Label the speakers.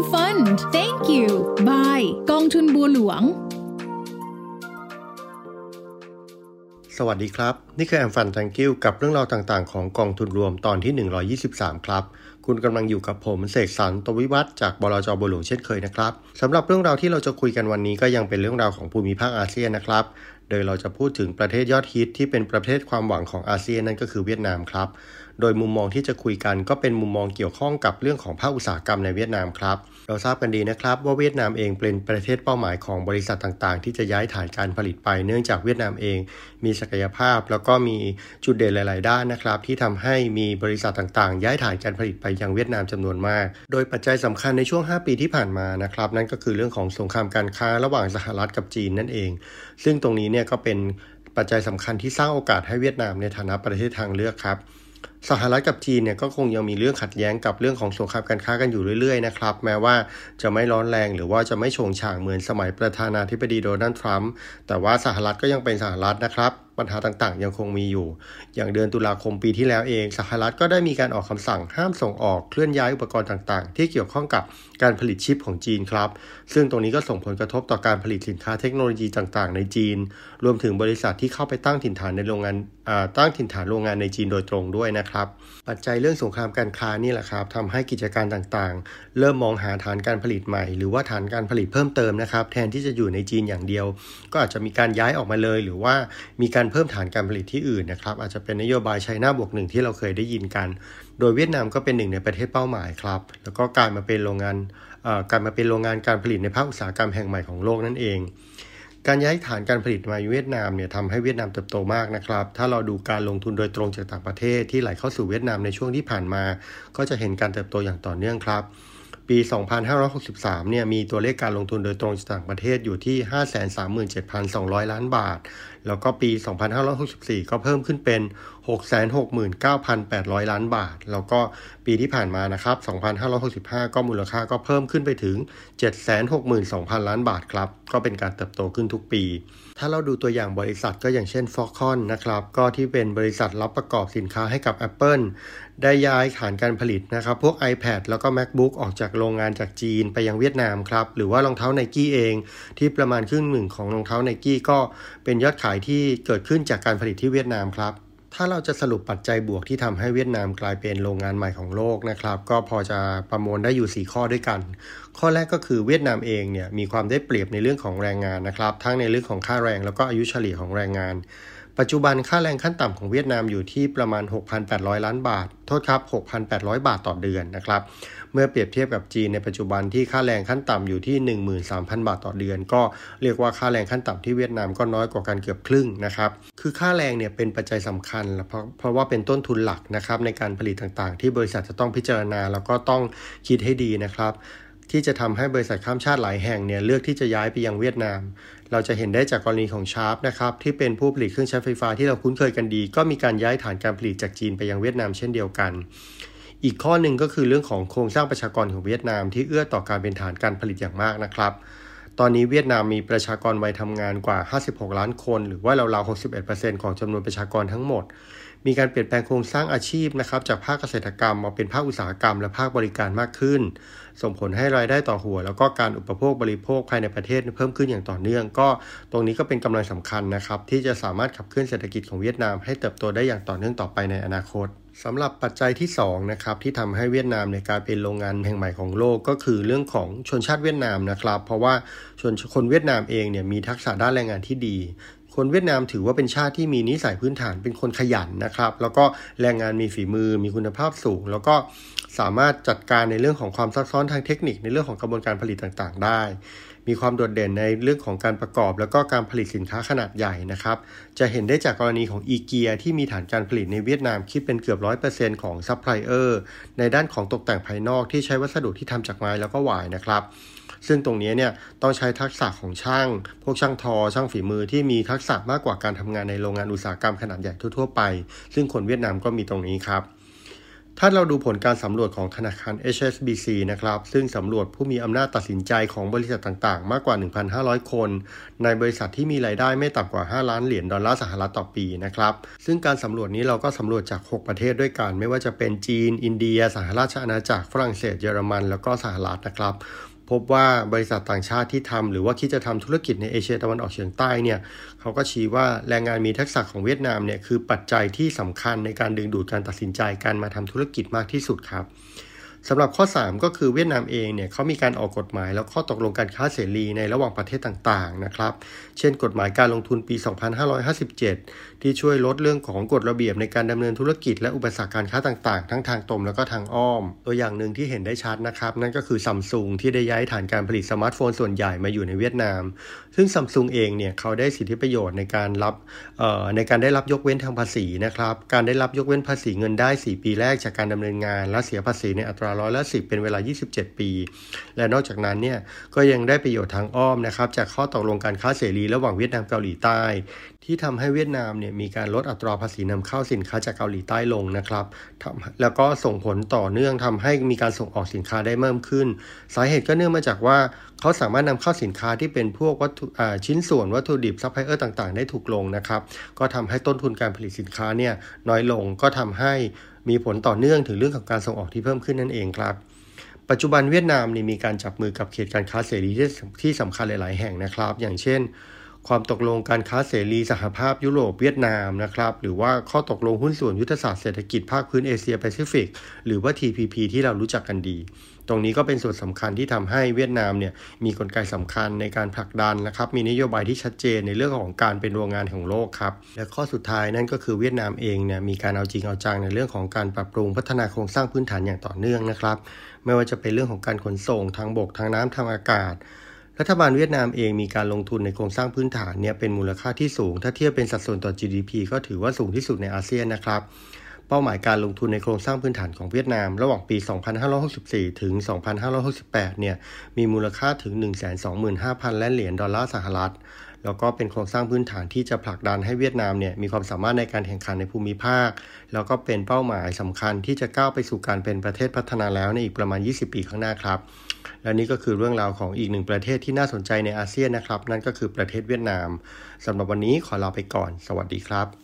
Speaker 1: am Fund thank you bye กองทุนบัวหลวง
Speaker 2: สวัสดีครับ นี่คือแอมฟันทังกิวกับเรื่องราวต่างๆ ของกองทุนรวมตอนที่ 123 ครับ คุณกำลังอยู่กับผมเสกสรรตวิวัฒจากบลจบัวหลวงเช่นเคยนะครับสำหรับเรื่องราวที่เราจะคุยกันวันนี้ก็ยังเป็นเรื่องราวของภูมิภาคอาเซียนนะครับ โดยเราจะพูดถึงประเทศยอดฮิตที่เป็นประเทศความหวังของอาเซียนนั่นก็คือเวียดนามครับ โดยมุมมองที่จะคุยกันก็เป็นมุมมองเกี่ยวข้องกับเรื่องของภาคอุตสาหกรรมในเวียดนามครับ เราทราบกันดีนะครับว่าเวียดนามเองเป็นประเทศเป้าหมายของบริษัทต่างๆ ที่จะย้ายฐานการผลิตไป เนื่องจากเวียดนามเอง มีศักยภาพ แล้วก็มีจุดเด่นหลาย ๆ ด้านนะครับ ที่ทำให้มีบริษัทต่างๆ ย้ายฐานการผลิตไปยังเวียดนามจำนวนมาก โดยปัจจัยสำคัญในช่วง 5 ปีที่ผ่านมานะครับ นั่นก็คือเรื่องของสงครามการค้าระหว่างสหรัฐกับจีนนั่นเอง ซึ่งตรงนี้เนี่ยก็เป็นปัจจัยสำคัญที่สร้างโอกาสให้เวียดนามในฐานะประเทศทางเลือกครับ สหรัฐกับจีนเนี่ยก็คงยังมีเรื่องขัดแย้งกับเรื่องของสงครามการค้ากันอยู่เรื่อยๆนะครับ แม้ว่าจะไม่ร้อนแรงหรือว่าจะไม่โฉงฉางเหมือนสมัยประธานาธิบดีโดนัลด์ทรัมป์แต่ว่าสหรัฐก็ยังเป็นสหรัฐนะครับ ปัญหาต่างๆ ยังคงมีอยู่ อย่างเดือนตุลาคมปีที่แล้วเองสหรัฐก็ได้มีการออกคำสั่งห้ามส่งออกเคลื่อนย้ายอุปกรณ์ต่างๆ ที่เกี่ยวข้องกับการผลิตชิปของจีนครับ ซึ่งตรงนี้ก็ส่งผลกระทบต่อการผลิตสินค้าเทคโนโลยีต่างๆ ในจีน รวมถึงบริษัทที่เข้าไปตั้งถิ่นฐานในโรงงาน ตั้งถิ่นฐานโรงงานในจีนโดยตรงด้วยนะครับ ปัจจัยเรื่องสงครามการค้านี่แหละครับทำให้กิจการต่างๆ เริ่มมองหาฐานการผลิตใหม่ หรือว่าฐานการผลิตเพิ่มเติมนะครับ แทนที่จะอยู่ในจีนอย่างเดียว ก็อาจจะมีการย้ายออกมาเลย หรือว่ามีการเพิ่มฐานการผลิตที่อื่นนะครับ อาจจะเป็นนโยบายไชน่าบวกหนึ่งที่เราเคยได้ยินกัน โดยเวียดนามก็เป็นหนึ่งในประเทศเป้าหมายครับ แล้วก็กลายมาเป็นโรงงานการมาเป็นโรงงานการผลิตในภาคอุตสาหกรรมแห่งใหม่ของโลกนั่นเอง การย้ายฐานการผลิตมาเวียดนามเนี่ยทำให้เวียดนามเติบโตมากนะครับ ถ้าเราดูการลงทุนโดยตรงจากต่างประเทศที่ไหลเข้าสู่เวียดนามในช่วงที่ผ่านมา ก็จะเห็นการเติบโตอย่างต่อเนื่องครับ ปี 2563 เนี่ยมีตัวเลขการลงทุนโดยตรงจากต่างประเทศอยู่ที่ 537,200 ล้านบาท แล้วก็ปี 2564 ก็เพิ่มขึ้นเป็น 669,800 ล้านบาท แล้วก็ปีที่ผ่านมานะครับ 2565 ก็มูลค่าก็เพิ่มขึ้นไปถึง 762,000 ล้านบาทครับ ก็เป็นการเติบโตขึ้นทุกปี ถ้าเราดูตัวอย่างบริษัทก็อย่างเช่น f o x c o n นะครับ ก็ที่เป็นบริษัทรับประกอบสินค้าให้กับ Apple ได้ย้ายฐานการผลิตนะครับ พวก iPad แล้วก็ MacBook ออกจากโรงงานจากจีนไปยังเวียดนามครับ หรือว่ารองเท้าไนกี้เอง ที่ประมาณครึ่งหนึ่งของรองเท้าไนกี้ก็เป็นยอดขายที่เกิดขึ้นจากการผลิตที่เวียดนามครับ ถ้าเราจะสรุปปัจจัยบวกที่ทำให้เวียดนามกลายเป็นโรงงานใหม่ของโลกนะครับ ก็พอจะประมวลได้อยู่ 4 ข้อด้วยกัน ข้อแรกก็คือเวียดนามเองเนี่ยมีความได้เปรียบในเรื่องของแรงงานนะครับ ทั้งในเรื่องของค่าแรงแล้วก็อายุเฉลี่ยของแรงงาน ปัจจุบันค่าแรงขั้นต่ำของเวียดนามอยู่ที่ประมาณ 6,800 ล้านบาท โทษครับ 6,800 บาทต่อเดือนนะครับ เมื่อเปรียบเทียบกับจีนในปัจจุบันที่ค่าแรงขั้นต่ำอยู่ที่ 13,000 บาทต่อเดือน ก็เรียกว่าค่าแรงขั้นต่ำที่เวียดนามก็น้อยกว่ากันเกือบครึ่งนะครับคือค่าแรงเนี่ยเป็นปัจจัยสำคัญเพราะเพราะว่าเป็นต้นทุนหลักนะครับในการผลิตต่างๆ ที่บริษัทจะต้องพิจารณาแล้วก็ต้องคิดให้ดีนะครับที่จะทำให้บริษัทข้ามชาติหลายแห่งเนี่ยเลือกที่จะย้ายไปยังเวียดนาม เราจะเห็นได้จากกรณีของชาร์ปนะครับที่เป็นผู้ผลิตเครื่องใช้ไฟฟ้าที่เราคุ้นเคยกันดี ก็มีการย้ายฐานการผลิตจากจีนไปยังเวียดนามเช่นเดียวกัน อีกข้อหนึ่งก็คือเรื่องของโครงสร้างประชากรของเวียดนามที่เอื้อต่อการเป็นฐานการผลิตอย่างมากนะครับ ตอนนี้เวียดนามมีประชากรวัยทำงานกว่า 56 ล้านคน หรือว่าราวๆ61%ของจำนวนประชากรทั้งหมด มีการเปลี่ยนแปลงโครงสร้างอาชีพนะครับจากภาคเกษตรกรรมมาเป็นภาคอุตสาหกรรม และภาคบริการมากขึ้น ส่งผลให้รายได้ต่อหัว แล้วก็การอุปโภคบริโภคภายในประเทศเพิ่มขึ้นอย่างต่อเนื่อง ก็ตรงนี้ก็เป็นกำลังสำคัญนะครับที่จะสามารถขับเคลื่อนเศรษฐกิจของเวียดนามให้เติบโตได้อย่างต่อเนื่องต่อไปในอนาคตสำหรับปัจจัยที่2นะครับที่ทำให้เวียดนามในการเป็นโรงงานแห่งใหม่ของโลกก็คือเรื่องของชนชาติเวียดนามนะครับ เพราะว่าชนคนเวียดนามเองเนี่ยมีทักษะด้านแรงงานที่ดี คนเวียดนามถือว่าเป็นชาติที่มีนิสัยพื้นฐานเป็นคนขยันนะครับ แล้วก็แรงงานมีฝีมือมีคุณภาพสูง แล้วก็สามารถจัดการในเรื่องของความซับซ้อนทางเทคนิคในเรื่องของกระบวนการผลิตต่างๆ ได้ มีความโดดเด่นในเรื่องของการประกอบ แล้วก็การผลิตสินค้าขนาดใหญ่นะครับ จะเห็นได้จากกรณีของอีเกียที่มีฐานการผลิตในเวียดนามคิดเป็นเกือบร้อยเปอร์เซ็นต์ของซัพพลายเออร์ในด้านของตกแต่งภายนอกที่ใช้วัสดุที่ทำจากไม้แล้วก็หวายนะครับ ซึ่งตรงนี้เนี่ยต้องใช้ทักษะของช่าง พวกช่างทอ ช่างฝีมือที่มีทักษะมากกว่าการทำงานในโรงงานอุตสาหกรรมขนาดใหญ่ทั่วๆไป ซึ่งคนเวียดนามก็มีตรงนี้ครับถ้าเราดูผลการสำรวจของธนาคาร HSBC นะครับ ซึ่งสำรวจผู้มีอำนาจตัดสินใจของบริษัทต่างๆ มากกว่า 1,500 คน ในบริษัทที่มีรายได้ไม่ต่ำกว่า 5 ล้านเหรียญดอลลาร์สหรัฐต่อปีนะครับ ซึ่งการสำรวจนี้เราก็สำรวจจาก 6 ประเทศด้วยกัน ไม่ว่าจะเป็นจีน อินเดีย สหราชอาณาจักร ฝรั่งเศส เยอรมัน แล้วก็สหรัฐนะครับ พบว่าบริษัทต่างชาติที่ทำหรือว่าคิดจะทำธุรกิจในเอเชียตะวันออกเฉียงใต้เนี่ยเขาก็ชี้ว่าแรงงานมีทักษะของเวียดนามเนี่ยคือปัจจัยที่สำคัญในการดึงดูดการตัดสินใจการมาทำธุรกิจมากที่สุดครับ สำหรับข้อ 3 ก็คือเวียดนามเองเนี่ยเขามีการออกกฎหมายแล้วข้อตกลงการค้าเสรีในระหว่างประเทศต่างๆนะครับ เช่น กฎหมายการลงทุนปี 2557 ที่ช่วยลดเรื่องของกฎระเบียบในการดำเนินธุรกิจและอุปสรรคการค้าต่างๆ ทั้งทางตรงแล้วก็ทางอ้อม ตัวอย่างหนึ่งที่เห็นได้ชัดนะครับนั่นก็คือซัมซุงที่ได้ย้ายฐานการผลิตสมาร์ทโฟนส่วนใหญ่มาอยู่ในเวียดนาม ซึ่งซัมซุงเองเนี่ยเขาได้สิทธิประโยชน์ในการรับในการได้รับยกเว้นทางภาษีนะครับการได้รับยกเว้นภาษีเงินได้ 4 ปีแรกจากการดำเนินงาน และเสียภาษีในอัตราร้อยละสิเป็นเวลา 27 ปี และนอกจากนั้นเนี่ยก็ยังได้ประโยชน์ทางอ้อมนะครับจากข้อตกลงการค้าเสรีระหว่างเวียดนามเกาหลีใต้ ที่ทำให้เวียดนามเนี่ยมีการลดอัตราภาษีนำเข้าสินค้าจากเกาหลีใต้ลงนะครับแล้วก็ส่งผลต่อเนื่องทำให้มีการส่งออกสินค้าได้เพิ่มขึ้น สาเหตุก็เนื่องมาจากว่าเขาสามารถนำเข้าสินค้าที่เป็นพวกวัตถุชิ้นส่วนวัตถุดิบซัพพลายเออร์ต่างๆ ได้ถูกลงนะครับ ก็ทำให้ต้นทุนการผลิตสินค้าเนี่ยน้อยลงก็ทำให้มีผลต่อเนื่องถึงเรื่องของการส่งออกที่เพิ่มขึ้นนั่นเองครับ ปัจจุบันเวียดนามนี่มีการจับมือกับเขตการค้าเสรีที่สำคัญหลาย ๆ แห่งนะครับ อย่างเช่น ความตกลงการค้าเสรีสหภาพยุโรปเวียดนามนะครับหรือว่าข้อตกลงหุ้นส่วนยุทธศาสตร์เศรษฐกิจภาคพื้นเอเชียแปซิฟิกหรือว่า TPP ที่เรารู้จักกันดี ตรงนี้ก็เป็นส่วนสำคัญที่ทำให้เวียดนามเนี่ยมีกลไกสำคัญในการผลักดันนะครับ มีนโยบายที่ชัดเจนในเรื่องของการเป็นโรงงานของโลกครับ และข้อสุดท้ายนั่นก็คือเวียดนามเองเนี่ยมีการเอาจริงเอาจังในเรื่องของการปรับปรุงพัฒนาโครงสร้างพื้นฐานอย่างต่อเนื่องนะครับ ไม่ว่าจะเป็นเรื่องของการขนส่งทางบกทางน้ำทางอากาศรัฐบาลเวียดนามเองมีการลงทุนในโครงสร้างพื้นฐานเนี่ยเป็นมูลค่าที่สูง ถ้าเทียบเป็นสัดส่วนต่อ GDP ก็ถือว่าสูงที่สุดในอาเซียนนะครับ เป้าหมายการลงทุนในโครงสร้างพื้นฐานของเวียดนาม ระหว่างปี 2564 ถึง 2568 เนี่ย มีมูลค่าถึง 125,000 ล้านเหรียญดอลลาร์สหรัฐ แล้วก็เป็นโครงสร้างพื้นฐานที่จะผลักดันให้เวียดนามเนี่ยมีความสามารถในการแข่งขันในภูมิภาค แล้วก็เป็นเป้าหมายสำคัญที่จะก้าวไปสู่การเป็นประเทศพัฒนาแล้วในอีกประมาณ 20 ปีข้างหน้าครับ และนี่ก็คือเรื่องราวของอีกหนึ่งประเทศที่น่าสนใจในอาเซียนนะครับ นั่นก็คือประเทศเวียดนามสำหรับวันนี้ขอลาไปก่อน สวัสดีครับ